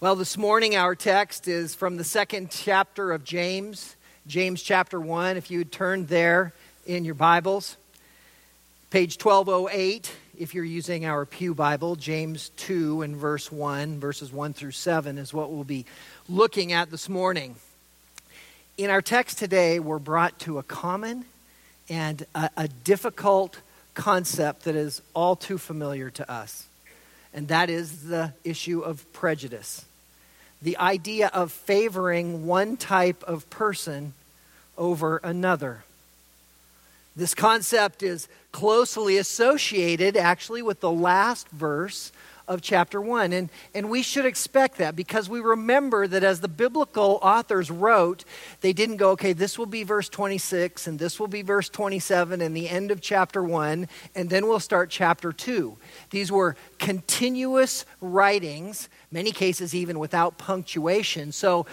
Well, this morning our text is from the second chapter of James, James chapter 1. If you would turn there in your Bibles, page 1208, if you're using our Pew Bible, James 2 and verse 1, verses 1 through 7 is what we'll be looking at this morning. In our text today, we're brought to a common and a, a difficult concept that is all too familiar to us and that is the issue of prejudice. The idea of favoring one type of person over another. This concept is closely associated, actually, with the last verse of chapter 1. And, and we should expect that because we remember that as the biblical authors wrote, they didn't go, okay, this will be verse 26 and this will be verse 27 and the end of chapter 1, and then we'll start chapter 2. These were continuous writings, many cases even without punctuation. So,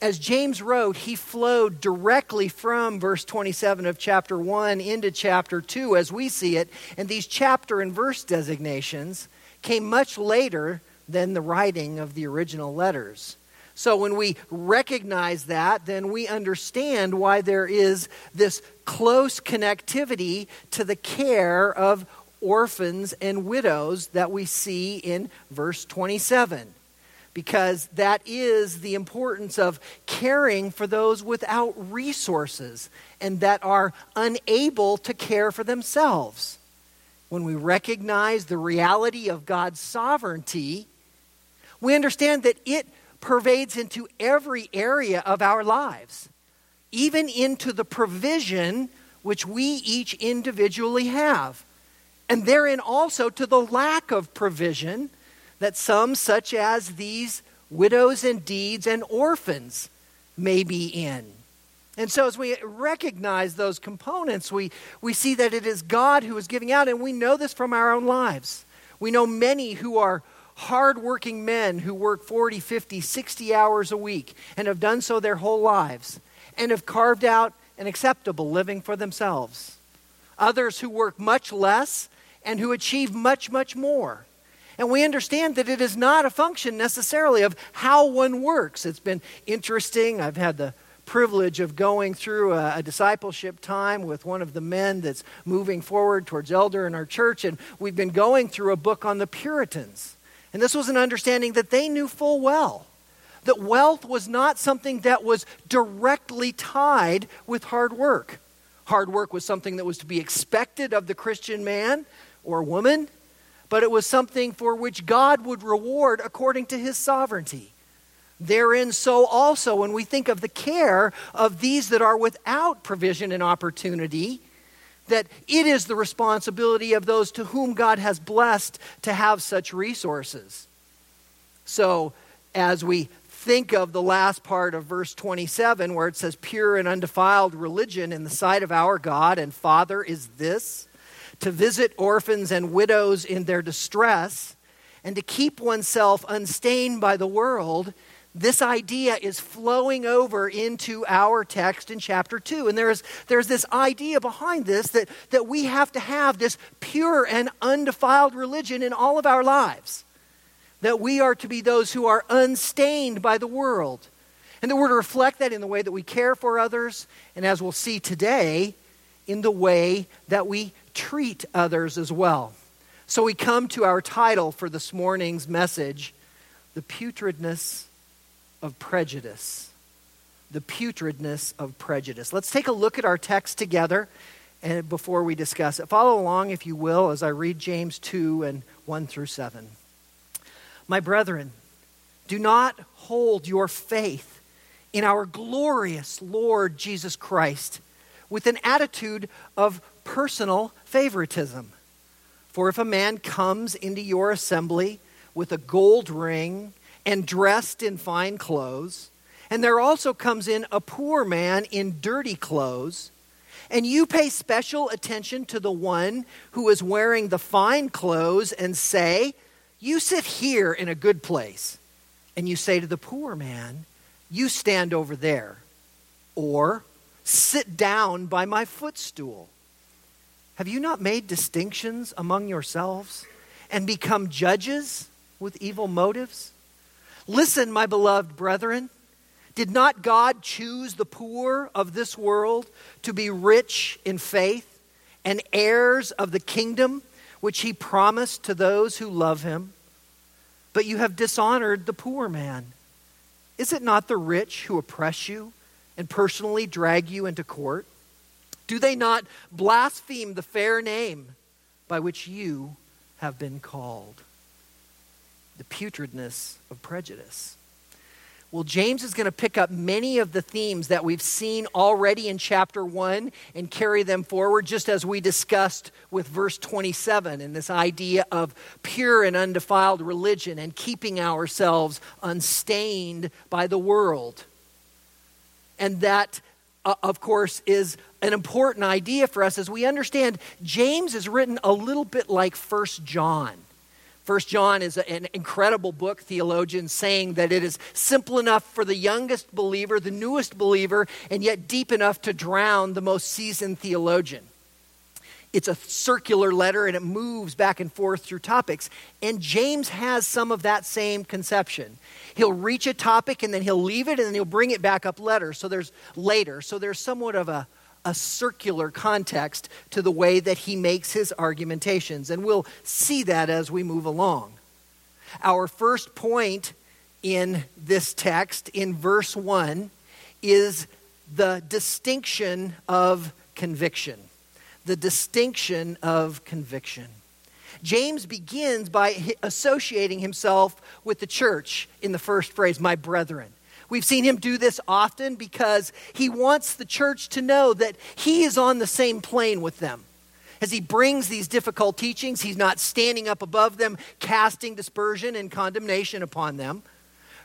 as James wrote, he flowed directly from verse 27 of chapter 1 into chapter 2 as we see it. And these chapter and verse designations came much later than the writing of the original letters. So when we recognize that, then we understand why there is this close connectivity to the care of orphans and widows that we see in verse 27. Because that is the importance of caring for those without resources and that are unable to care for themselves when we recognize the reality of God's sovereignty, we understand that it pervades into every area of our lives, even into the provision which we each individually have. And therein also to the lack of provision that some, such as these widows and deeds and orphans, may be in. And so, as we recognize those components, we, we see that it is God who is giving out, and we know this from our own lives. We know many who are hardworking men who work 40, 50, 60 hours a week and have done so their whole lives and have carved out an acceptable living for themselves. Others who work much less and who achieve much, much more. And we understand that it is not a function necessarily of how one works. It's been interesting. I've had the privilege of going through a, a, discipleship time with one of the men that's moving forward towards elder in our church, and we've been going through a book on the Puritans. And this was an understanding that they knew full well that wealth was not something that was directly tied with hard work. Hard work was something that was to be expected of the Christian man or woman, but it was something for which God would reward according to his sovereignty. Therein, so also, when we think of the care of these that are without provision and opportunity, that it is the responsibility of those to whom God has blessed to have such resources. So, as we think of the last part of verse 27, where it says, Pure and undefiled religion in the sight of our God and Father is this to visit orphans and widows in their distress, and to keep oneself unstained by the world this idea is flowing over into our text in chapter 2. And there's, there's this idea behind this that, that we have to have this pure and undefiled religion in all of our lives. That we are to be those who are unstained by the world. And that we're to reflect that in the way that we care for others, and as we'll see today, in the way that we treat others as well. So we come to our title for this morning's message The Putridness of prejudice. The putridness of prejudice. Let's take a look at our text together and before we discuss it. Follow along, if you will, as I read James 2 and 1 through 7. My brethren, do not hold your faith in our glorious Lord Jesus Christ with an attitude of personal favoritism. For if a man comes into your assembly with a gold ring and dressed in fine clothes. And there also comes in a poor man in dirty clothes. And you pay special attention to the one who is wearing the fine clothes and say, You sit here in a good place. And you say to the poor man, You stand over there. Or, Sit down by my footstool. Have you not made distinctions among yourselves and become judges with evil motives? Listen, my beloved brethren. Did not God choose the poor of this world to be rich in faith and heirs of the kingdom which he promised to those who love him? But you have dishonored the poor man. Is it not the rich who oppress you and personally drag you into court? Do they not blaspheme the fair name by which you have been called? The putridness of prejudice. Well, James is going to pick up many of the themes that we've seen already in chapter 1 and carry them forward, just as we discussed with verse 27 and this idea of pure and undefiled religion and keeping ourselves unstained by the world. And that, uh, of course, is an important idea for us as we understand James is written a little bit like First John. First John is an incredible book, theologian, saying that it is simple enough for the youngest believer, the newest believer, and yet deep enough to drown the most seasoned theologian. It's a circular letter and it moves back and forth through topics. And James has some of that same conception. He'll reach a topic and then he'll leave it and then he'll bring it back up later. So there's later. So there's somewhat of a a circular context to the way that he makes his argumentations. And we'll see that as we move along. Our first point in this text, in verse 1, is the distinction of conviction. The distinction of conviction. James begins by associating himself with the church in the first phrase, my brethren. We've seen him do this often because he wants the church to know that he is on the same plane with them. As he brings these difficult teachings, he's not standing up above them, casting dispersion and condemnation upon them.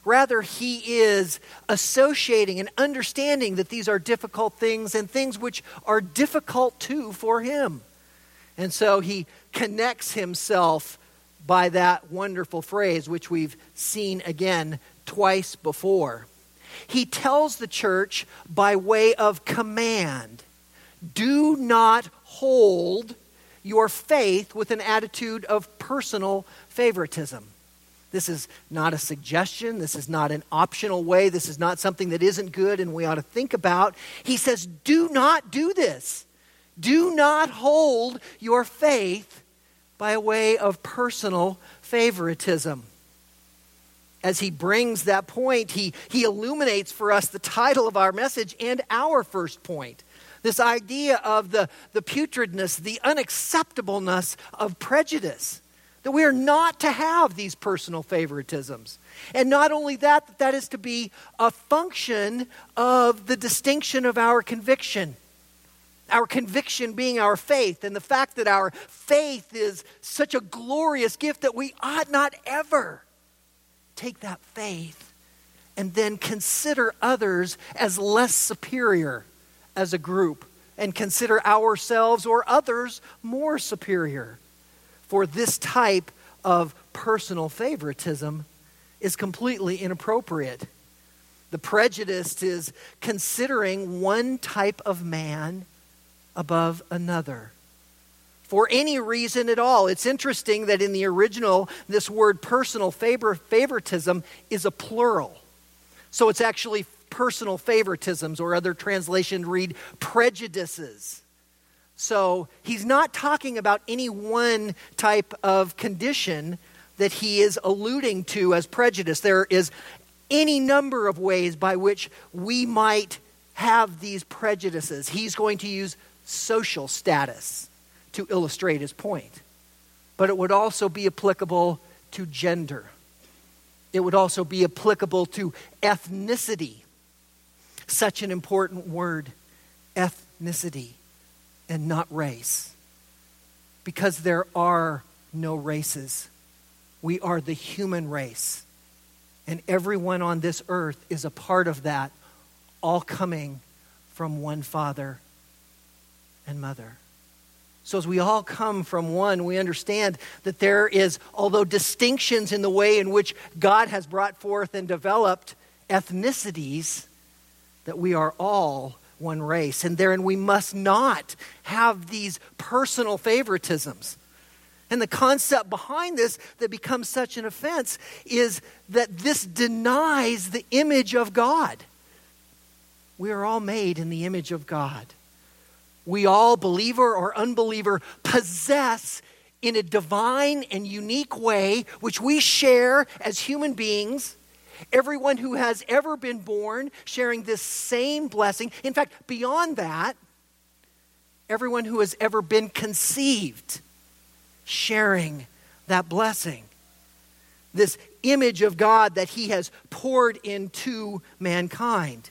Rather, he is associating and understanding that these are difficult things and things which are difficult too for him. And so he connects himself by that wonderful phrase, which we've seen again twice before he tells the church by way of command do not hold your faith with an attitude of personal favoritism. This is not a suggestion. This is not an optional way. This is not something that isn't good and we ought to think about. He says, do not do this. Do not hold your faith by way of personal favoritism as he brings that point, he, he illuminates for us the title of our message and our first point. This idea of the, the putridness, the unacceptableness of prejudice. That we are not to have these personal favoritisms. And not only that, that, that is to be a function of the distinction of our conviction. Our conviction being our faith, and the fact that our faith is such a glorious gift that we ought not ever take that faith and then consider others as less superior as a group and consider ourselves or others more superior. For this type of personal favoritism is completely inappropriate. The prejudice is considering one type of man above another for any reason at all. It's interesting that in the original, this word personal favor, favoritism is a plural. So it's actually personal favoritisms, or other translations read prejudices. So he's not talking about any one type of condition that he is alluding to as prejudice. There is any number of ways by which we might have these prejudices. He's going to use social status to illustrate his point. But it would also be applicable to gender, it would also be applicable to ethnicity. Such an important word, ethnicity, and not race. Because there are no races. We are the human race. And everyone on this earth is a part of that, all coming from one father and mother. So, as we all come from one, we understand that there is, although distinctions in the way in which God has brought forth and developed ethnicities, that we are all one race. And therein we must not have these personal favoritisms. And the concept behind this that becomes such an offense is that this denies the image of God. We are all made in the image of God. We all, believer or unbeliever, possess in a divine and unique way, which we share as human beings. Everyone who has ever been born sharing this same blessing. In fact, beyond that, everyone who has ever been conceived sharing that blessing. This image of God that He has poured into mankind.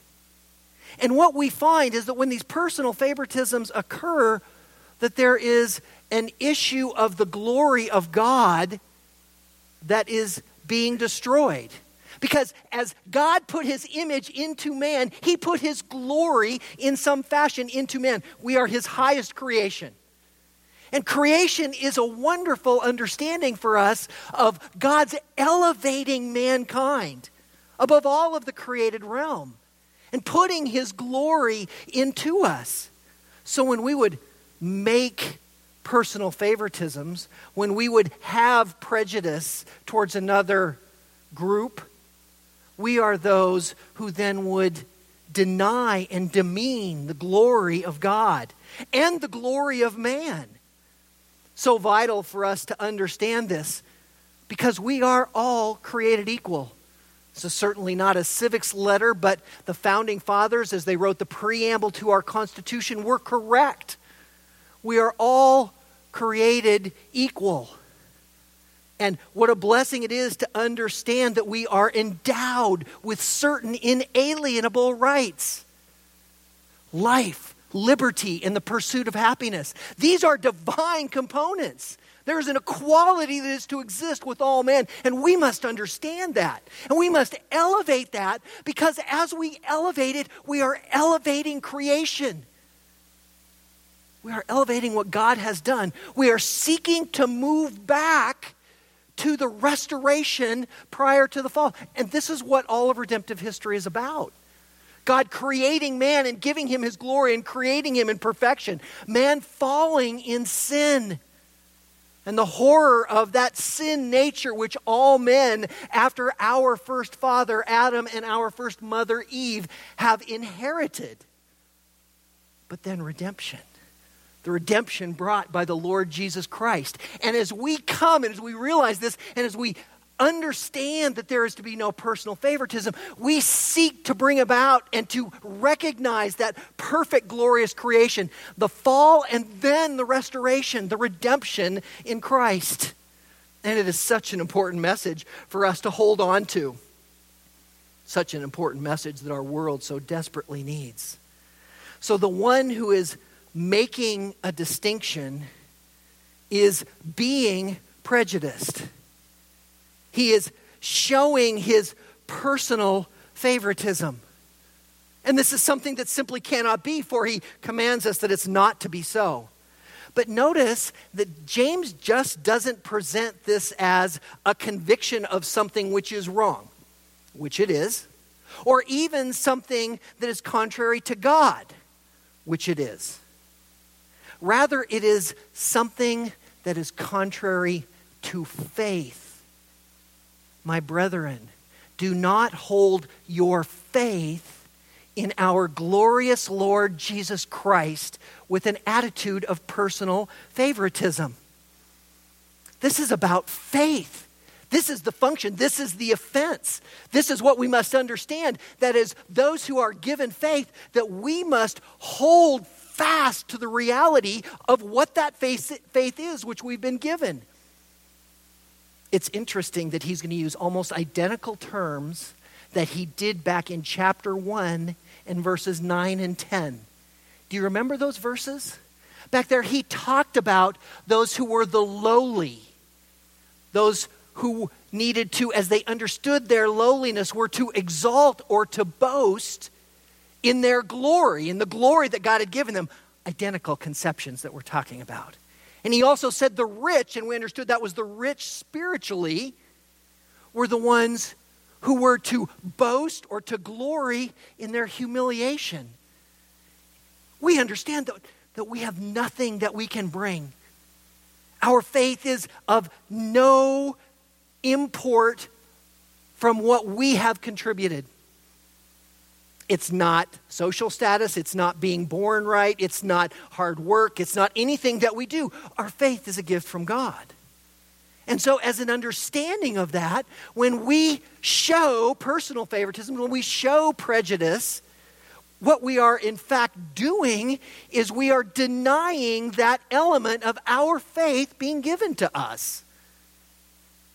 And what we find is that when these personal favoritisms occur, that there is an issue of the glory of God that is being destroyed. Because as God put his image into man, he put his glory in some fashion into man. We are his highest creation. And creation is a wonderful understanding for us of God's elevating mankind above all of the created realm and putting his glory into us. So when we would make personal favoritisms, when we would have prejudice towards another group, we are those who then would deny and demean the glory of God and the glory of man. So vital for us to understand this because we are all created equal. Is certainly not a civics letter, but the founding fathers, as they wrote the preamble to our Constitution, were correct. We are all created equal. And what a blessing it is to understand that we are endowed with certain inalienable rights life, liberty, and the pursuit of happiness. These are divine components. There is an equality that is to exist with all men, and we must understand that. And we must elevate that because as we elevate it, we are elevating creation. We are elevating what God has done. We are seeking to move back to the restoration prior to the fall. And this is what all of redemptive history is about. God creating man and giving him his glory and creating him in perfection. Man falling in sin. And the horror of that sin nature which all men, after our first father Adam and our first mother Eve, have inherited. But then redemption the redemption brought by the Lord Jesus Christ. And as we come and as we realize this, and as we understand that there is to be no personal favoritism, we seek to bring about and to recognize that perfect, glorious creation, the fall, and then the restoration, the redemption in Christ. And it is such an important message for us to hold on to. Such an important message that our world so desperately needs. So, the one who is making a distinction is being prejudiced. He is showing his personal favoritism. And this is something that simply cannot be, for he commands us that it's not to be so. But notice that James just doesn't present this as a conviction of something which is wrong, which it is, or even something that is contrary to God, which it is. Rather, it is something that is contrary to faith. My brethren, do not hold your faith in our glorious Lord Jesus Christ with an attitude of personal favoritism. This is about faith. This is the function. This is the offense. This is what we must understand. That is, those who are given faith, that we must hold fast to the reality of what that faith, is, which we've been given. It's interesting that he's going to use almost identical terms that he did back in chapter 1 in verses 9 and 10. Do you remember those verses? Back there, he talked about those who were the lowly, those who needed to, as they understood their lowliness, were to exalt or to boast in their glory, in the glory that God had given them. Identical conceptions that we're talking about. And he also said the rich, and we understood that was the rich spiritually, were the ones who were to boast or to glory in their humiliation. We understand that, that we have nothing that we can bring Our faith is of no import from what we have contributed. It's not social status. It's not being born right. It's not hard work. It's not anything that we do. Our faith is a gift from God. And so, as an understanding of that, when we show personal favoritism, when we show prejudice, what we are in fact doing is we are denying that element of our faith being given to us.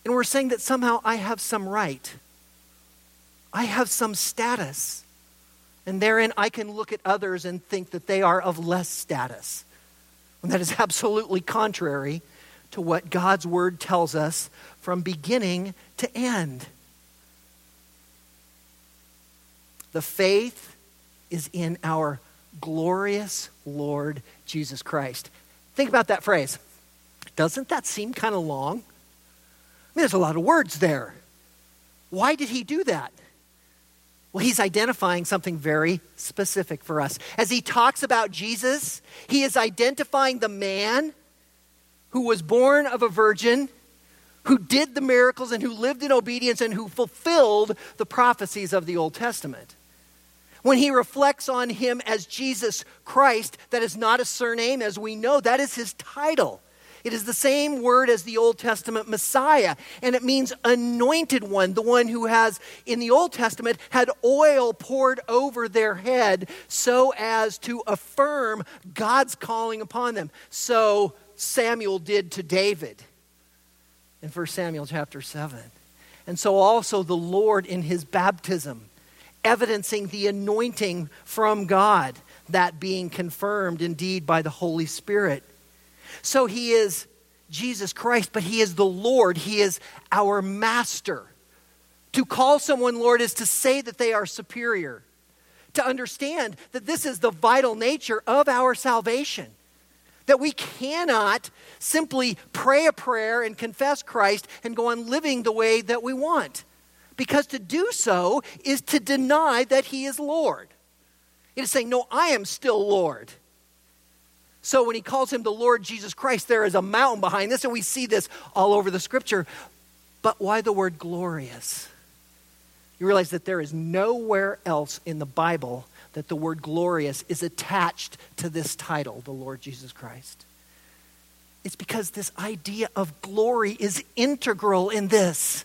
And we're saying that somehow I have some right, I have some status. And therein I can look at others and think that they are of less status. And that is absolutely contrary to what God's word tells us from beginning to end. The faith is in our glorious Lord Jesus Christ. Think about that phrase. Doesn't that seem kind of long? I mean, there's a lot of words there. Why did he do that? Well, he's identifying something very specific for us. As he talks about Jesus, he is identifying the man who was born of a virgin, who did the miracles, and who lived in obedience, and who fulfilled the prophecies of the Old Testament. When he reflects on him as Jesus Christ, that is not a surname, as we know, that is his title. It is the same word as the Old Testament Messiah, and it means anointed one, the one who has, in the Old Testament, had oil poured over their head so as to affirm God's calling upon them. So Samuel did to David in 1 Samuel chapter 7. And so also the Lord in his baptism, evidencing the anointing from God, that being confirmed indeed by the Holy Spirit. So he is Jesus Christ, but he is the Lord. He is our master. To call someone Lord is to say that they are superior, to understand that this is the vital nature of our salvation. That we cannot simply pray a prayer and confess Christ and go on living the way that we want. Because to do so is to deny that He is Lord. It is saying, No, I am still Lord. So when he calls him the Lord Jesus Christ, there is a mountain behind this, and we see this all over the scripture. But why the word glorious? You realize that there is nowhere else in the Bible that the word glorious is attached to this title, the Lord Jesus Christ. It's because this idea of glory is integral in this.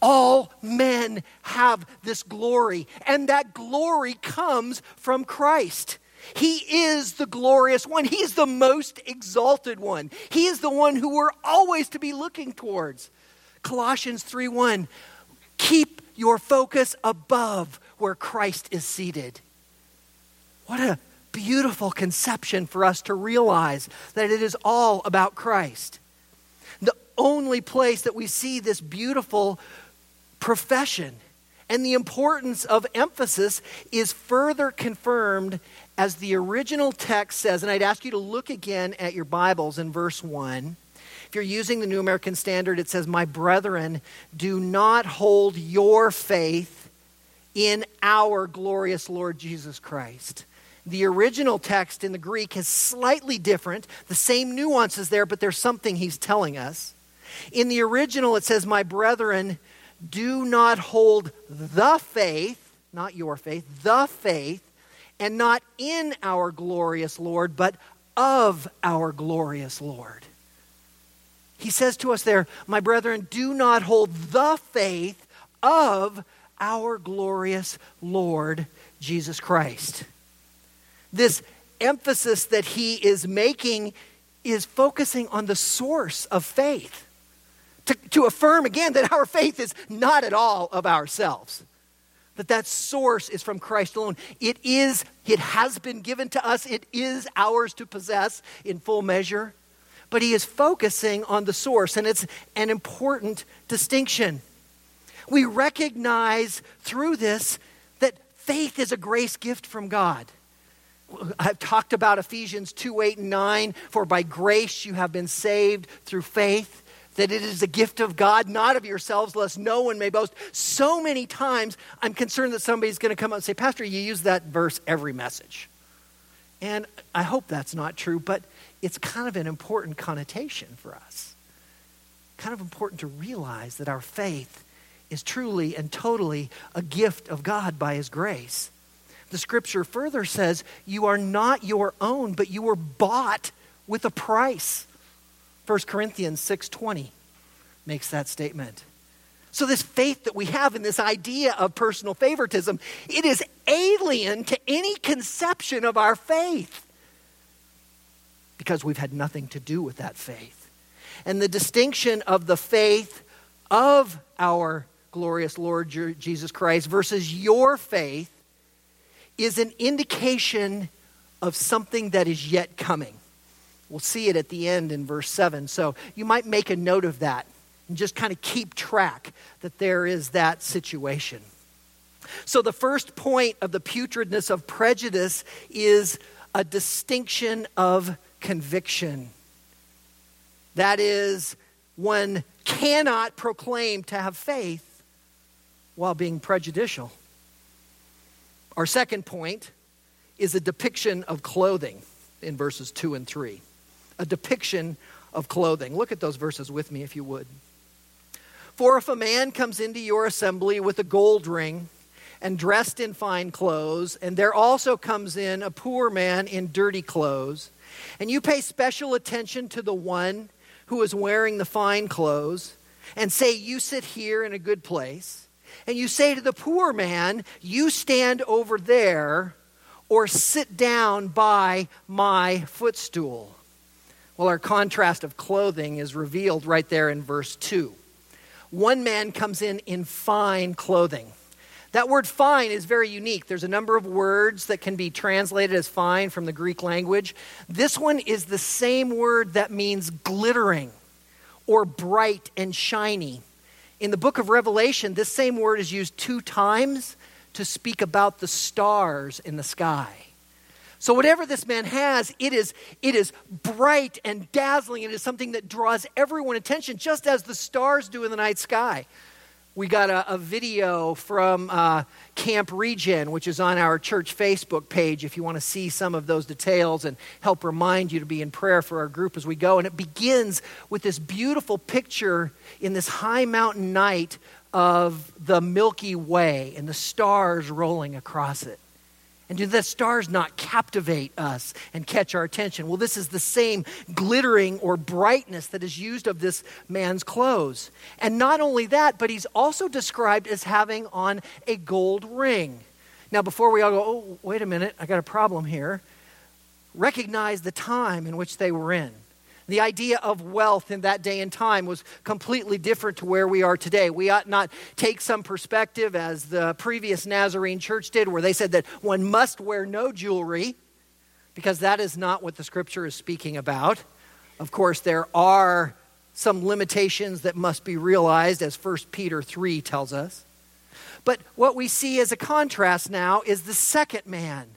All men have this glory, and that glory comes from Christ. He is the glorious one. He is the most exalted one. He is the one who we're always to be looking towards. Colossians 3:1 Keep your focus above where Christ is seated. What a beautiful conception for us to realize that it is all about Christ. The only place that we see this beautiful profession and the importance of emphasis is further confirmed as the original text says. And I'd ask you to look again at your Bibles in verse 1. If you're using the New American Standard, it says, My brethren, do not hold your faith in our glorious Lord Jesus Christ. The original text in the Greek is slightly different. The same nuances there, but there's something he's telling us. In the original, it says, My brethren, do not hold the faith, not your faith, the faith, and not in our glorious Lord, but of our glorious Lord. He says to us there, My brethren, do not hold the faith of our glorious Lord Jesus Christ. This emphasis that he is making is focusing on the source of faith to, to affirm again that our faith is not at all of ourselves that that source is from christ alone. It is it has been given to us. It is ours to possess in full measure. But he is focusing on the source and it's an important distinction. We recognize through this that faith is a grace gift from god. I've talked about Ephesians 2 8 and 9. For by grace you have been saved through faith that it is a gift of God, not of yourselves, lest no one may boast. So many times I'm concerned that somebody's going to come up and say, Pastor, you use that verse every message. And I hope that's not true, but it's kind of an important connotation for us. Kind of important to realize that our faith is truly and totally a gift of God by His grace. The scripture further says, You are not your own, but you were bought with a price. 1 Corinthians 6:20 makes that statement. So this faith that we have in this idea of personal favoritism, it is alien to any conception of our faith because we've had nothing to do with that faith. And the distinction of the faith of our glorious Lord Jesus Christ versus your faith is an indication of something that is yet coming. We'll see it at the end in verse 7. So you might make a note of that and just kind of keep track that there is that situation. So the first point of the putridness of prejudice is a distinction of conviction. That is, one cannot proclaim to have faith while being prejudicial. Our second point is a depiction of clothing in verses 2 and 3 a depiction of clothing. Look at those verses with me, if you would. For if a man comes into your assembly with a gold ring and dressed in fine clothes, and there also comes in a poor man in dirty clothes, and you pay special attention to the one who is wearing the fine clothes, and say, You sit here in a good place, and you say to the poor man, You stand over there, or sit down by my footstool. Well, our contrast of clothing is revealed right there in verse 2. One man comes in in fine clothing. That word fine is very unique. There's a number of words that can be translated as fine from the Greek language. This one is the same word that means glittering or bright and shiny. In the book of Revelation, this same word is used two times to speak about the stars in the sky. So whatever this man has, it is, it is bright and dazzling. It is something that draws everyone attention, just as the stars do in the night sky. We got a, a video from uh, Camp Regen, which is on our church Facebook page if you want to see some of those details and help remind you to be in prayer for our group as we go. And it begins with this beautiful picture in this high mountain night of the Milky Way and the stars rolling across it. And do the stars not captivate us and catch our attention? Well, this is the same glittering or brightness that is used of this man's clothes. And not only that, but he's also described as having on a gold ring. Now, before we all go, oh, wait a minute, I got a problem here, recognize the time in which they were in. The idea of wealth in that day and time was completely different to where we are today. We ought not take some perspective, as the previous Nazarene church did, where they said that one must wear no jewelry, because that is not what the scripture is speaking about. Of course, there are some limitations that must be realized, as 1 Peter 3 tells us. But what we see as a contrast now is the second man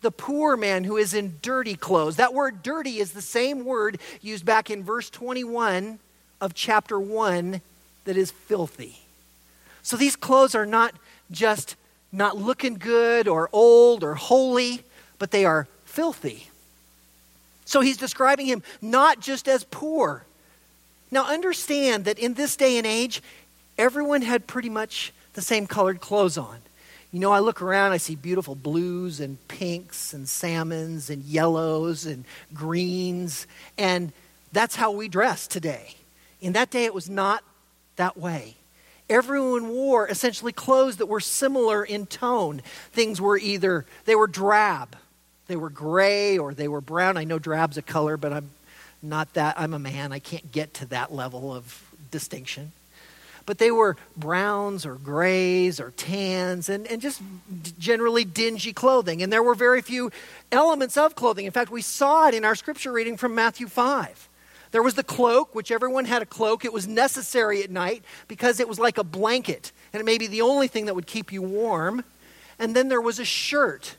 the poor man who is in dirty clothes. That word dirty is the same word used back in verse 21 of chapter 1 that is filthy. So these clothes are not just not looking good or old or holey, but they are filthy. So he's describing him not just as poor. Now understand that in this day and age, everyone had pretty much the same colored clothes on. You know, I look around, I see beautiful blues and pinks and salmons and yellows and greens, and that's how we dress today. In that day, it was not that way. Everyone wore essentially clothes that were similar in tone. Things were either, they were drab, they were gray, or they were brown. I know drab's a color, but I'm not that. I'm a man. I can't get to that level of distinction but they were browns or grays or tans and, and just generally dingy clothing. And there were very few elements of clothing. In fact, we saw it in our scripture reading from Matthew 5. There was the cloak, which everyone had a cloak. It was necessary at night because it was like a blanket, and it may be the only thing that would keep you warm. And then there was a shirt.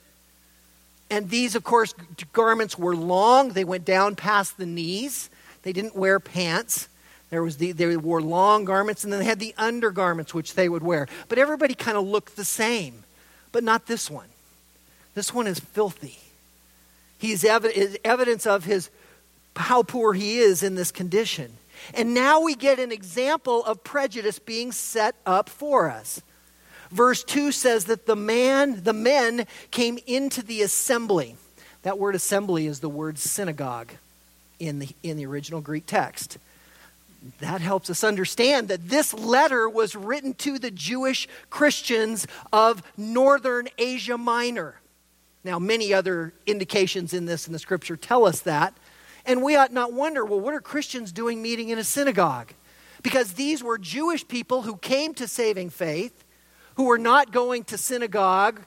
And these, of course, garments were long, they went down past the knees. They didn't wear pants. There was the, they wore long garments, and then they had the undergarments which they would wear. But everybody kind of looked the same, but not this one. This one is filthy. He is ev- evidence of his how poor he is in this condition. And now we get an example of prejudice being set up for us. Verse 2 says that the man, the men came into the assembly. That word assembly is the word synagogue in the, in the original Greek text. That helps us understand that this letter was written to the Jewish Christians of northern Asia Minor. Now, many other indications in this in the scripture tell us that. And we ought not wonder well, what are Christians doing meeting in a synagogue? Because these were Jewish people who came to saving faith, who were not going to synagogue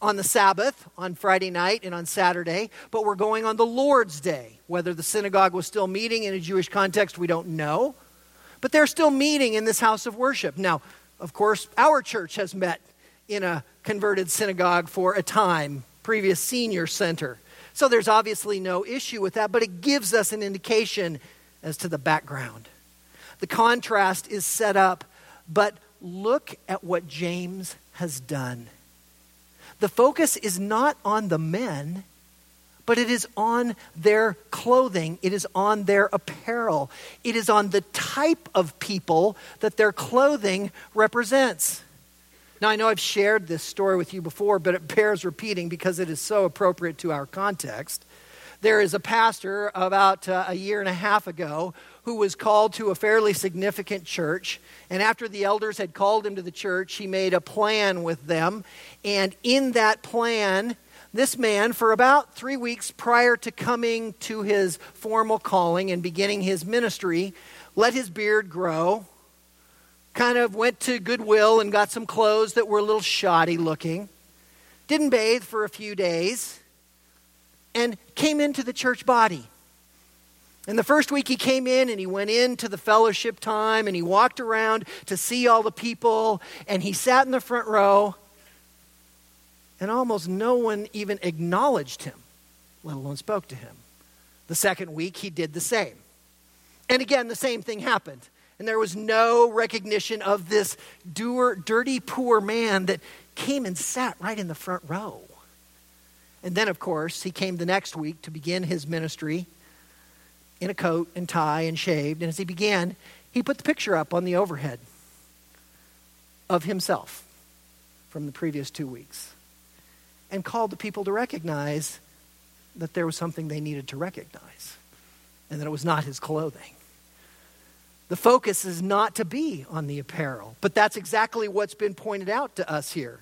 on the Sabbath, on Friday night, and on Saturday, but we're going on the Lord's Day. Whether the synagogue was still meeting in a Jewish context, we don't know. But they're still meeting in this house of worship. Now, of course, our church has met in a converted synagogue for a time, previous senior center. So there's obviously no issue with that, but it gives us an indication as to the background. The contrast is set up, but look at what James has done. The focus is not on the men, but it is on their clothing, it is on their apparel, it is on the type of people that their clothing represents. Now, I know I've shared this story with you before, but it bears repeating because it is so appropriate to our context. There is a pastor about uh, a year and a half ago who was called to a fairly significant church. And after the elders had called him to the church, he made a plan with them. And in that plan, this man, for about three weeks prior to coming to his formal calling and beginning his ministry, let his beard grow kind of went to Goodwill and got some clothes that were a little shoddy looking, didn't bathe for a few days, and came into the church body. And the first week he came in and he went into the fellowship time and he walked around to see all the people and he sat in the front row and almost no one even acknowledged him, let alone spoke to him. The second week he did the same. And again, the same thing happened. And there was no recognition of this doer, dirty, poor man that came and sat right in the front row. And then, of course, he came the next week to begin his ministry in a coat and tie and shaved. And as he began, he put the picture up on the overhead of himself from the previous two weeks and called the people to recognize that there was something they needed to recognize and that it was not his clothing. The focus is not to be on the apparel, but that's exactly what's been pointed out to us here.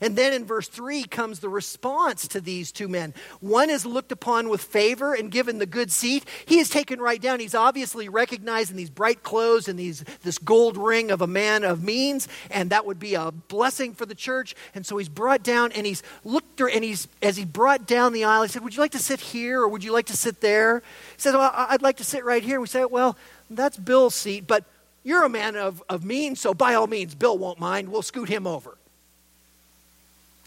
And then in verse 3 comes the response to these two men. One is looked upon with favor and given the good seat. He is taken right down. He's obviously recognized in these bright clothes and these, this gold ring of a man of means, and that would be a blessing for the church. And so he's brought down and he's looked, and he's, as he brought down the aisle, he said, Would you like to sit here or would you like to sit there? He said, Well, I'd like to sit right here. And we said, Well, that's Bill's seat, but you're a man of, of means, so by all means, Bill won't mind. We'll scoot him over.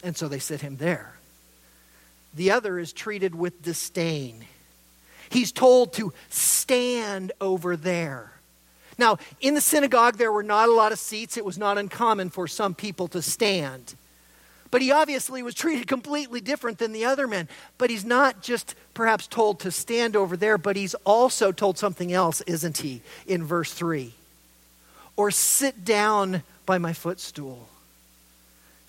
And so they sit him there. The other is treated with disdain. He's told to stand over there. Now, in the synagogue, there were not a lot of seats. It was not uncommon for some people to stand. But he obviously was treated completely different than the other men. But he's not just perhaps told to stand over there, but he's also told something else, isn't he, in verse 3? Or sit down by my footstool.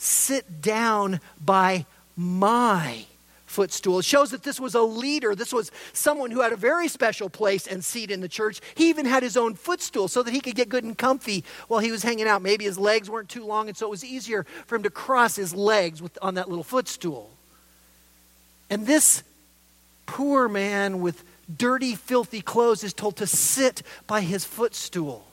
Sit down by my footstool. It shows that this was a leader. This was someone who had a very special place and seat in the church. He even had his own footstool so that he could get good and comfy while he was hanging out. Maybe his legs weren't too long, and so it was easier for him to cross his legs with, on that little footstool. And this poor man with dirty, filthy clothes is told to sit by his footstool.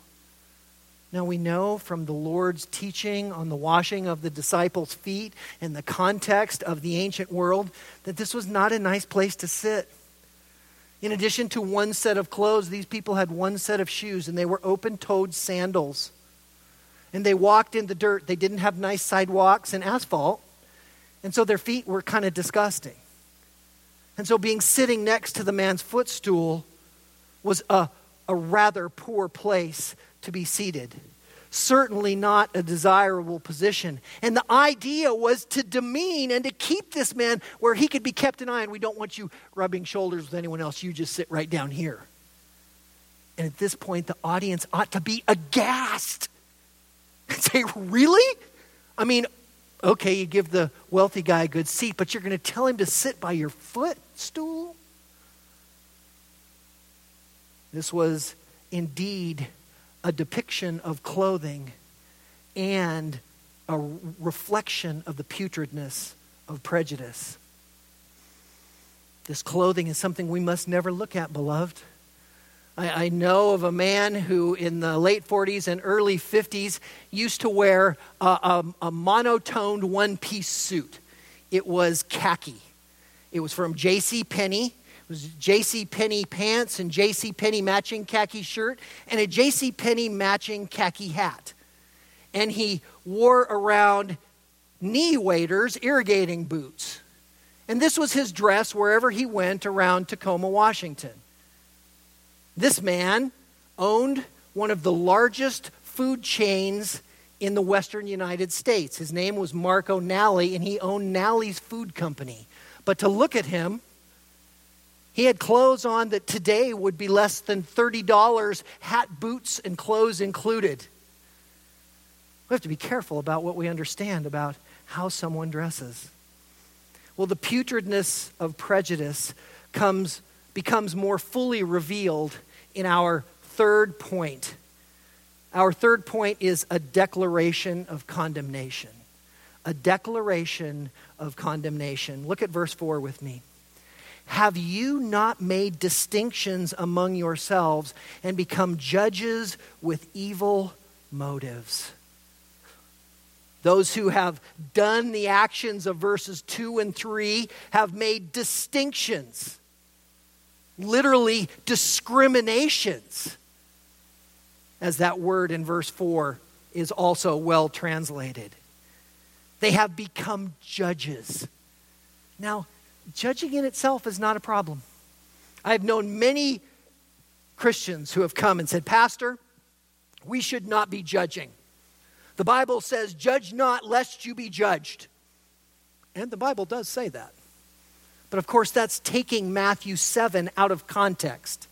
Now, we know from the Lord's teaching on the washing of the disciples' feet and the context of the ancient world that this was not a nice place to sit. In addition to one set of clothes, these people had one set of shoes, and they were open toed sandals. And they walked in the dirt. They didn't have nice sidewalks and asphalt, and so their feet were kind of disgusting. And so, being sitting next to the man's footstool was a, a rather poor place to be seated. certainly not a desirable position. And the idea was to demean and to keep this man where he could be kept an eye. And we don't want you rubbing shoulders with anyone else. You just sit right down here. And at this point, the audience ought to be aghast and say, Really? I mean, okay, you give the wealthy guy a good seat, but you're going to tell him to sit by your footstool? This was indeed a depiction of clothing and a reflection of the putridness of prejudice. This clothing is something we must never look at, beloved. I, I, know of a man who, in the late 40s and early 50s, used to wear a, a, a monotoned one piece suit. It was khaki. It was from J.C. Penney was J.C. Penney pants and J.C. Penney matching khaki shirt and a J.C. Penney matching khaki hat. And he wore around knee waders, irrigating boots. And this was his dress wherever he went around Tacoma, Washington. This man owned one of the largest food chains in the western United States. His name was Mark O'Nalley, and he owned Nalley's Food Company. But to look at him, he had clothes on that today would be less than $30, hat, boots, and clothes included. We have to be careful about what we understand about how someone dresses. Well, the putridness of prejudice comes, becomes more fully revealed in our third point. Our third point is a declaration of condemnation. A declaration of condemnation. Look at verse 4 with me. Have you not made distinctions among yourselves and become judges with evil motives? Those who have done the actions of verses 2 and 3 have made distinctions, literally discriminations, as that word in verse 4 is also well translated. They have become judges. Now, judging in itself is not a problem. I've known many Christians who have come and said, Pastor, we should not be judging. The Bible says, Judge not, lest you be judged. And the Bible does say that. But of course, that's taking Matthew 7 out of context.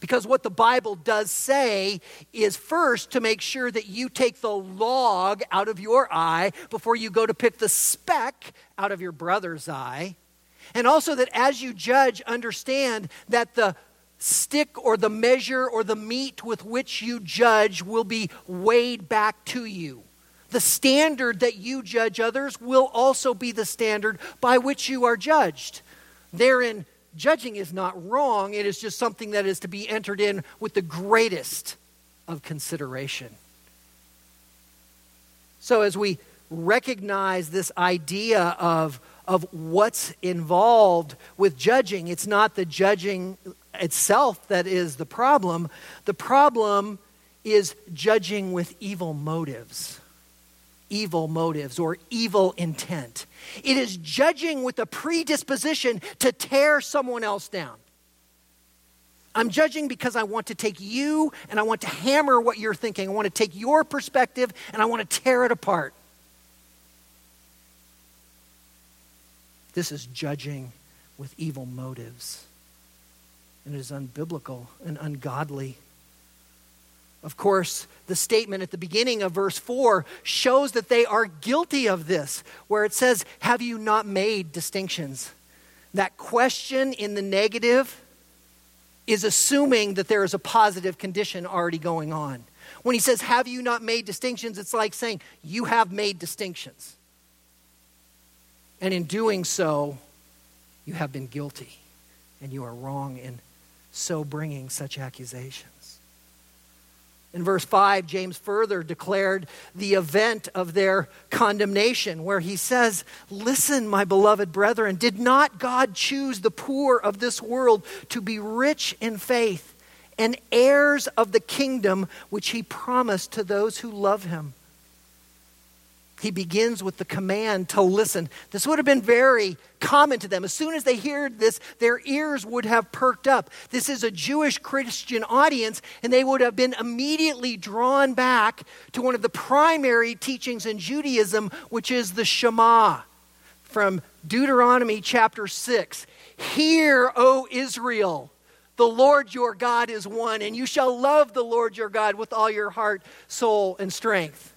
Because what the Bible does say is first to make sure that you take the log out of your eye before you go to pick the speck out of your brother's eye. And also that as you judge, understand that the stick or the measure or the meat with which you judge will be weighed back to you. The standard that you judge others will also be the standard by which you are judged. Therein, judging is not wrong, it is just something that is to be entered in with the greatest of consideration. So, as we recognize this idea of of what's involved with judging. It's not the judging itself that is the problem. The problem is judging with evil motives. Evil motives or evil intent. It is judging with a predisposition to tear someone else down. I'm judging because I want to take you and I want to hammer what you're thinking. I want to take your perspective and I want to tear it apart. This is judging with evil motives. And it is unbiblical and ungodly. Of course, the statement at the beginning of verse 4 shows that they are guilty of this, where it says, Have you not made distinctions? That question in the negative is assuming that there is a positive condition already going on. When he says, Have you not made distinctions? it's like saying, You have made distinctions. And in doing so, you have been guilty and you are wrong in so bringing such accusations. In verse 5, James further declared the event of their condemnation, where he says, Listen, my beloved brethren, did not God choose the poor of this world to be rich in faith and heirs of the kingdom which he promised to those who love him? He begins with the command to listen. This would have been very common to them. As soon as they heard this, their ears would have perked up. This is a Jewish Christian audience, and they would have been immediately drawn back to one of the primary teachings in Judaism, which is the Shema from Deuteronomy chapter 6. Hear, O Israel. The Lord your God is one, and you shall love the Lord your God with all your heart, soul, and strength.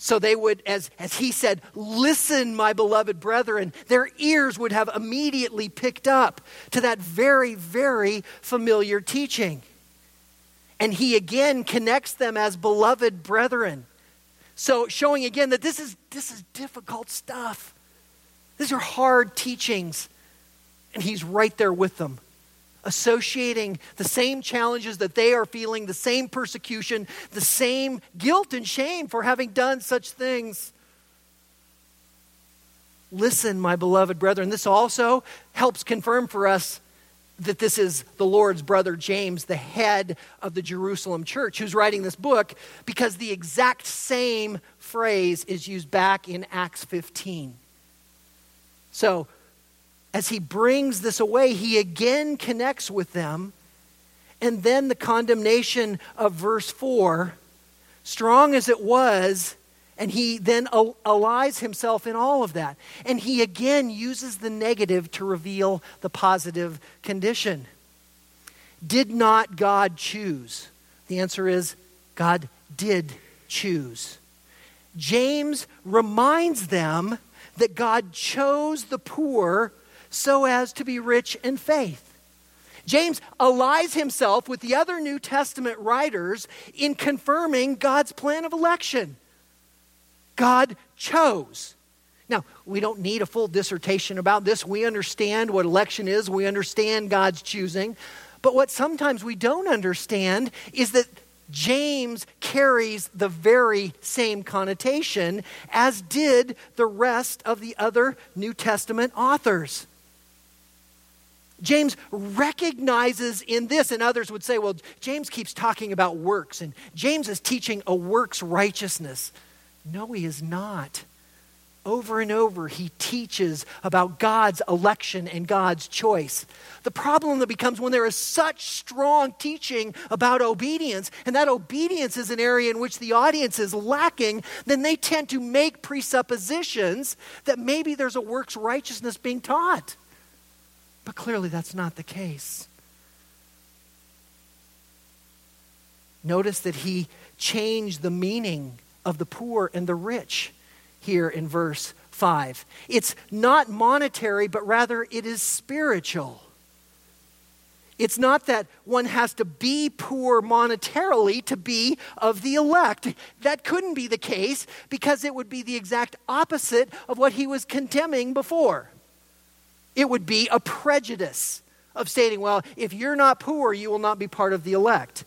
So they would, as, as he said, listen, my beloved brethren, their ears would have immediately picked up to that very, very familiar teaching. And he again connects them as beloved brethren. So showing again that this is, this is difficult stuff. These are hard teachings. And he's right there with them associating the same challenges that they are feeling, the same persecution, the same guilt and shame for having done such things. Listen, my beloved brethren, this also helps confirm for us that this is the Lord's brother James, the head of the Jerusalem church, who's writing this book, because the exact same phrase is used back in Acts 15. So, as he brings this away, he again connects with them. And then the condemnation of verse 4, strong as it was, and he then allies himself in all of that. And he again uses the negative to reveal the positive condition. Did not God choose? The answer is God did choose. James reminds them that God chose the poor so as to be rich in faith. James allies himself with the other New Testament writers in confirming God's plan of election. God chose. Now, we don't need a full dissertation about this. We understand what election is, we understand God's choosing. But what sometimes we don't understand is that James carries the very same connotation as did the rest of the other New Testament authors. James recognizes in this, and others would say, well, James keeps talking about works, and James is teaching a works righteousness. No, he is not. Over and over, he teaches about God's election and God's choice. The problem that becomes when there is such strong teaching about obedience, and that obedience is an area in which the audience is lacking, then they tend to make presuppositions that maybe there's a works righteousness being taught. But clearly, that's not the case. Notice that he changed the meaning of the poor and the rich here in verse 5. It's not monetary, but rather it is spiritual. It's not that one has to be poor monetarily to be of the elect. That couldn't be the case because it would be the exact opposite of what he was condemning before. It would be a prejudice of stating, well, if you're not poor, you will not be part of the elect.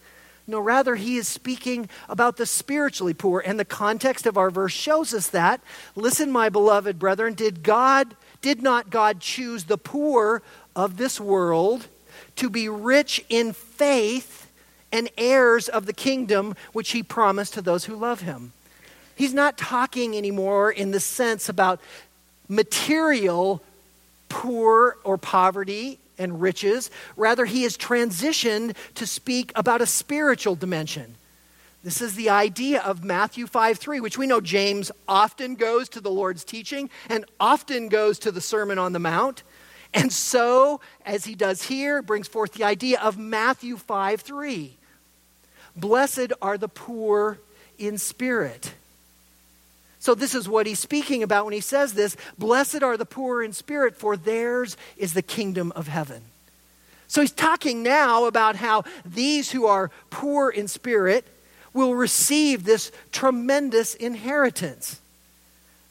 No, rather, he is speaking about the spiritually poor, and the context of our verse shows us that. Listen, my beloved brethren, did God, did not God choose the poor of this world to be rich in faith and heirs of the kingdom which he promised to those who love him? He's not talking anymore in the sense about material poor or poverty and riches. Rather, he has transitioned to speak about a spiritual dimension. This is the idea of Matthew 5 3, which we know James often goes to the Lord's teaching and often goes to the Sermon on the Mount. And so, as he does here, brings forth the idea of Matthew 5 3. Blessed are the poor in spirit. So, this is what he's speaking about when he says this Blessed are the poor in spirit, for theirs is the kingdom of heaven. So, he's talking now about how these who are poor in spirit will receive this tremendous inheritance.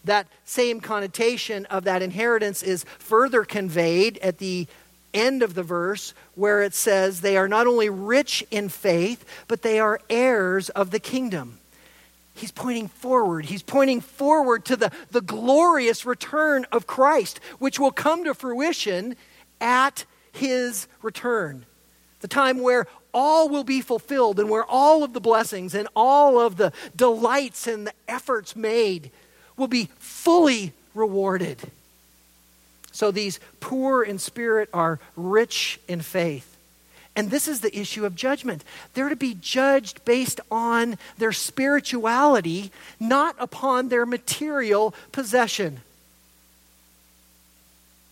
That same connotation of that inheritance is further conveyed at the end of the verse where it says they are not only rich in faith, but they are heirs of the kingdom. He's pointing forward. He's pointing forward to the, the glorious return of Christ, which will come to fruition at his return. The time where all will be fulfilled and where all of the blessings and all of the delights and the efforts made will be fully rewarded. So these poor in spirit are rich in faith. And this is the issue of judgment. They're to be judged based on their spirituality, not upon their material possession.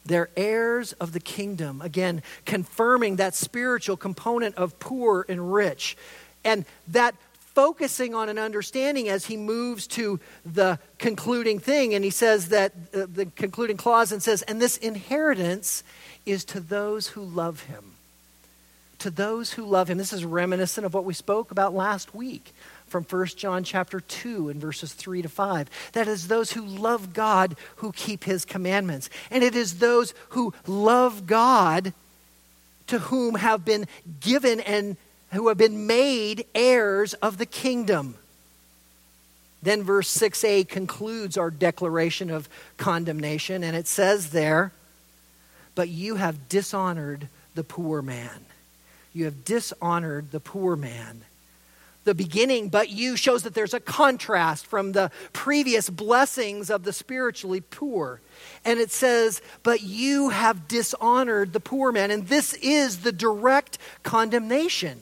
They're heirs of the kingdom. Again, confirming that spiritual component of poor and rich. And that focusing on an understanding as he moves to the concluding thing. And he says that uh, the concluding clause and says, and this inheritance is to those who love him to those who love him. This is reminiscent of what we spoke about last week from 1 John chapter 2 and verses 3 to 5. That is those who love God who keep his commandments. And it is those who love God to whom have been given and who have been made heirs of the kingdom. Then verse 6a concludes our declaration of condemnation, and it says there, But you have dishonored the poor man. You have dishonored the poor man. The beginning, but you, shows that there's a contrast from the previous blessings of the spiritually poor. And it says, but you have dishonored the poor man. And this is the direct condemnation.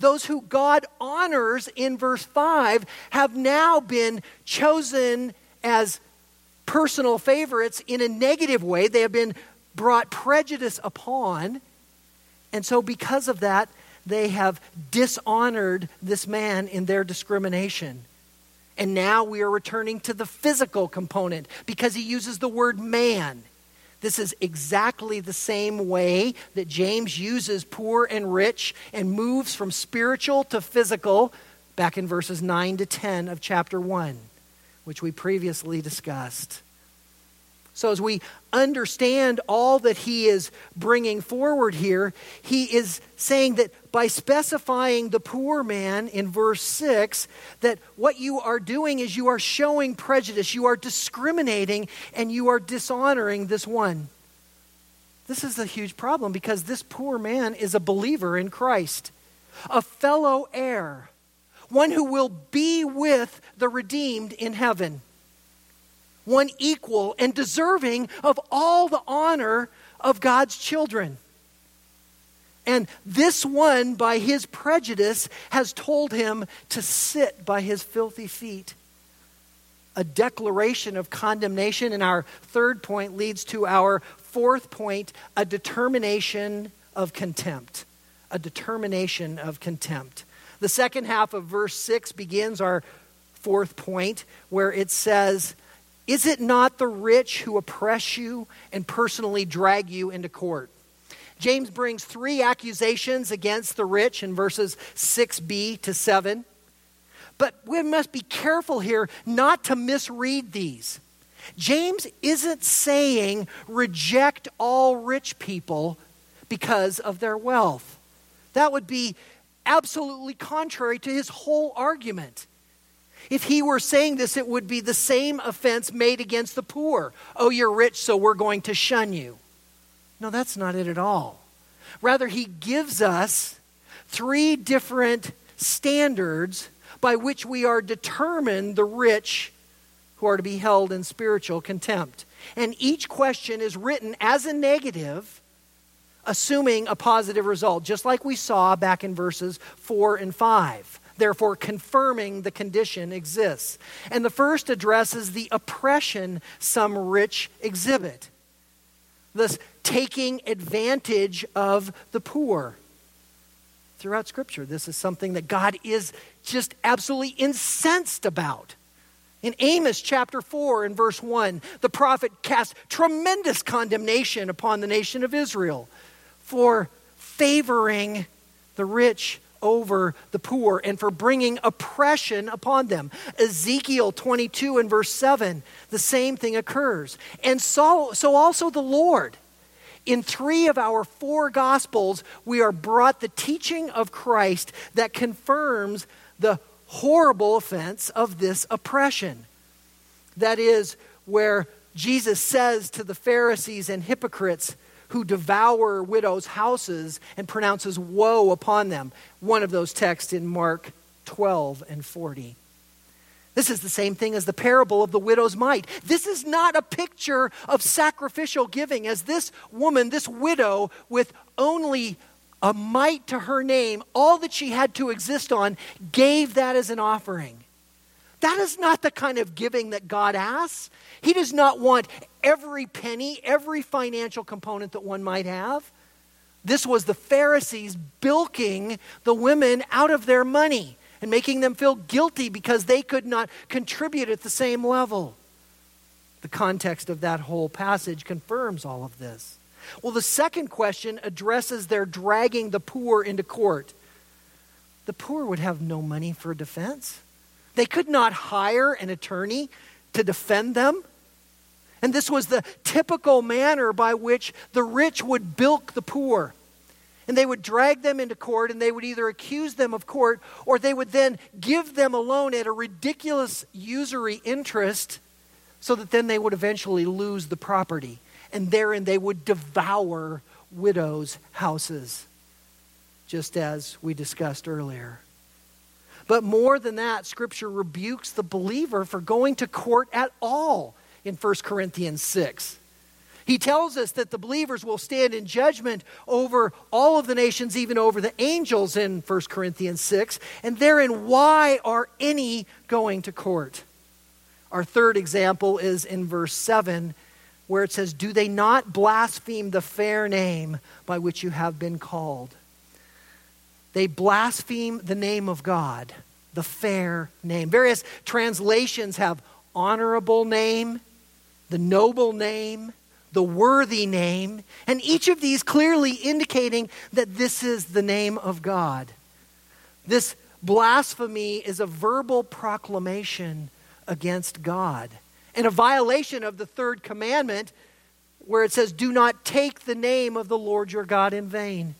Those who God honors in verse 5 have now been chosen as personal favorites in a negative way. They have been brought prejudice upon. And so, because of that, they have dishonored this man in their discrimination. And now we are returning to the physical component because he uses the word man. This is exactly the same way that James uses poor and rich and moves from spiritual to physical back in verses 9 to 10 of chapter 1, which we previously discussed. So, as we understand all that he is bringing forward here, he is saying that by specifying the poor man in verse 6, that what you are doing is you are showing prejudice, you are discriminating, and you are dishonoring this one. This is a huge problem because this poor man is a believer in Christ, a fellow heir, one who will be with the redeemed in heaven one equal and deserving of all the honor of God's children. And this one, by his prejudice, has told him to sit by his filthy feet. A declaration of condemnation. And our third point leads to our fourth point a determination of contempt. A determination of contempt. The second half of verse 6 begins our fourth point, where it says, is it not the rich who oppress you and personally drag you into court? James brings three accusations against the rich in verses 6b to 7. But we must be careful here not to misread these. James isn't saying reject all rich people because of their wealth. That would be absolutely contrary to his whole argument. If he were saying this, it would be the same offense made against the poor. Oh, you're rich, so we're going to shun you. No, that's not it at all. Rather, he gives us three different standards by which we are determined the rich who are to be held in spiritual contempt. And each question is written as a negative, assuming a positive result, just like we saw back in verses 4 and 5 therefore confirming the condition exists. And the first addresses the oppression some rich exhibit, thus taking advantage of the poor. Throughout Scripture, this is something that God is just absolutely incensed about. In Amos chapter 4 and verse 1, the prophet cast tremendous condemnation upon the nation of Israel for favoring the rich over the poor and for bringing oppression upon them. Ezekiel 22 and verse 7, the same thing occurs. And so, so also the Lord. In three of our four gospels, we are brought the teaching of Christ that confirms the horrible offense of this oppression. That is, where Jesus says to the Pharisees and hypocrites who devour widows' houses and pronounces woe upon them. One of those texts in Mark 12 and 40. This is the same thing as the parable of the widow's mite. This is not a picture of sacrificial giving, as this woman, this widow, with only a mite to her name, all that she had to exist on, gave that as an offering. That is not the kind of giving that God asks. He does not want every penny, every financial component that one might have. This was the Pharisees bilking the women out of their money and making them feel guilty because they could not contribute at the same level. The context of that whole passage confirms all of this. Well, the second question addresses their dragging the poor into court. The poor would have no money for defense. They could not hire an attorney to defend them. And this was the typical manner by which the rich would bilk the poor. And they would drag them into court and they would either accuse them of court or they would then give them a loan at a ridiculous usury interest so that then they would eventually lose the property. And therein they would devour widows' houses, just as we discussed earlier. But more than that, Scripture rebukes the believer for going to court at all in 1 Corinthians 6. He tells us that the believers will stand in judgment over all of the nations, even over the angels in 1 Corinthians 6. And therein, why are any going to court? Our third example is in verse 7, where it says, Do they not blaspheme the fair name by which you have been called? They blaspheme the name of God, the fair name. Various translations have honorable name, the noble name, the worthy name, and each of these clearly indicating that this is the name of God. This blasphemy is a verbal proclamation against God and a violation of the third commandment where it says, Do not take the name of the Lord your God in vain.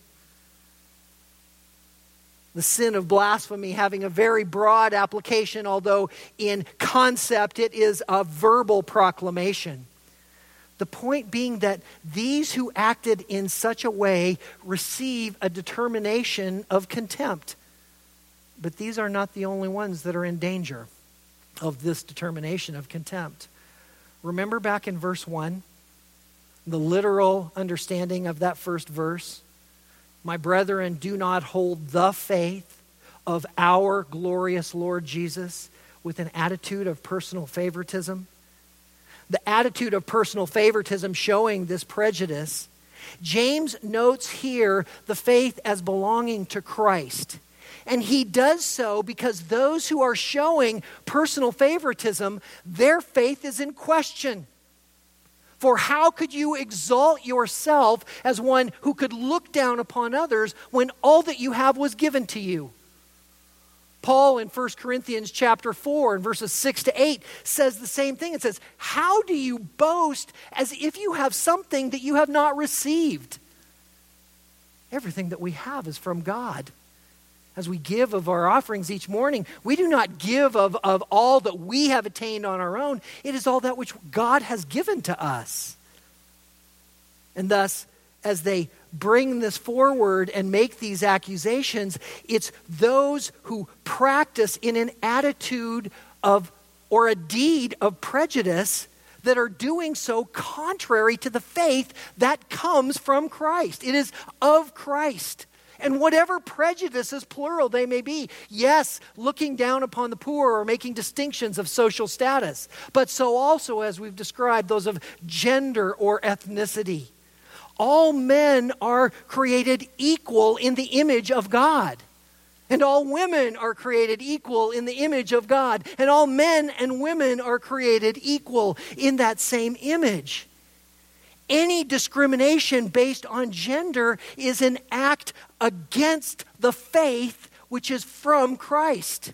The sin of blasphemy having a very broad application, although in concept it is a verbal proclamation. The point being that these who acted in such a way receive a determination of contempt. But these are not the only ones that are in danger of this determination of contempt. Remember back in verse 1, the literal understanding of that first verse? My brethren, do not hold the faith of our glorious Lord Jesus with an attitude of personal favoritism the attitude of personal favoritism showing this prejudice, James notes here the faith as belonging to Christ. And he does so because those who are showing personal favoritism, their faith is in question. For how could you exalt yourself as one who could look down upon others when all that you have was given to you? Paul in 1 Corinthians chapter 4 and verses 6 to 8 says the same thing. It says, How do you boast as if you have something that you have not received? Everything that we have is from God. As we give of our offerings each morning, we do not give of, of all that we have attained on our own. It is all that which God has given to us. And thus, as they bring this forward and make these accusations, it's those who practice in an attitude of or a deed of prejudice that are doing so contrary to the faith that comes from Christ. It is of Christ. And whatever prejudices, plural they may be, yes, looking down upon the poor or making distinctions of social status, but so also, as we've described, those of gender or ethnicity all men are created equal in the image of God. And all women are created equal in the image of God. And all men and women are created equal in that same image. Any discrimination based on gender is an act against the faith which is from Christ.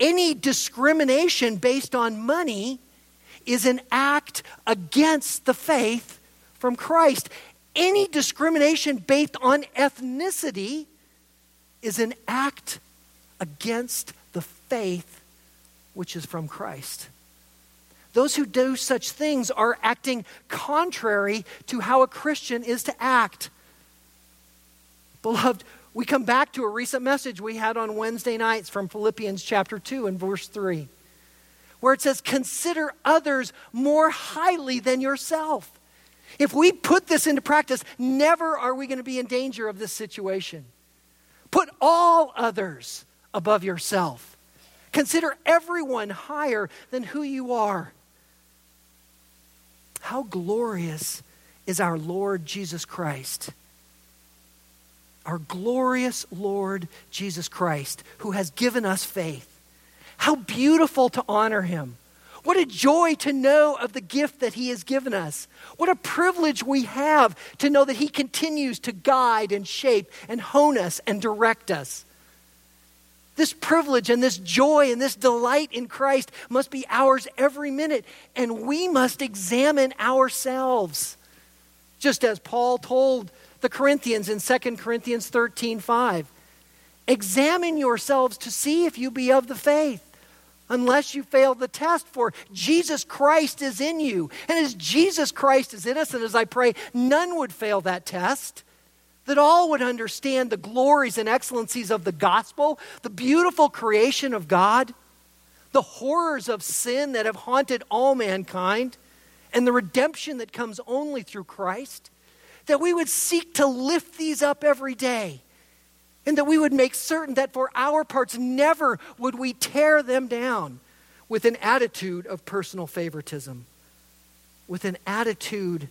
Any discrimination based on money is an act against the faith from Christ any discrimination based on ethnicity is an act against the faith which is from Christ. Those who do such things are acting contrary to how a Christian is to act. Beloved, we come back to a recent message we had on Wednesday nights from Philippians chapter 2 and verse 3, where it says, Consider others more highly than yourself. If we put this into practice, never are we going to be in danger of this situation. Put all others above yourself. Consider everyone higher than who you are. How glorious is our Lord Jesus Christ! Our glorious Lord Jesus Christ, who has given us faith. How beautiful to honor him. What a joy to know of the gift that He has given us. What a privilege we have to know that He continues to guide and shape and hone us and direct us. This privilege and this joy and this delight in Christ must be ours every minute, and we must examine ourselves. Just as Paul told the Corinthians in 2 Corinthians 13 5. Examine yourselves to see if you be of the faith unless you fail the test, for Jesus Christ is in you. And as Jesus Christ is in us, and as I pray, none would fail that test, that all would understand the glories and excellencies of the gospel, the beautiful creation of God, the horrors of sin that have haunted all mankind, and the redemption that comes only through Christ, that we would seek to lift these up every day and that we would make certain that for our parts, never would we tear them down with an attitude of personal favoritism, with an attitude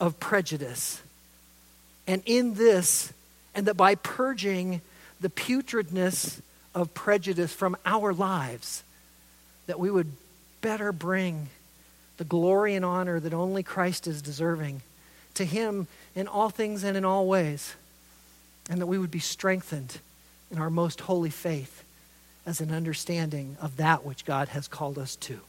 of prejudice. And in this, and that by purging the putridness of prejudice from our lives, that we would better bring the glory and honor that only Christ is deserving to Him in all things and in all ways and that we would be strengthened in our most holy faith as an understanding of that which God has called us to.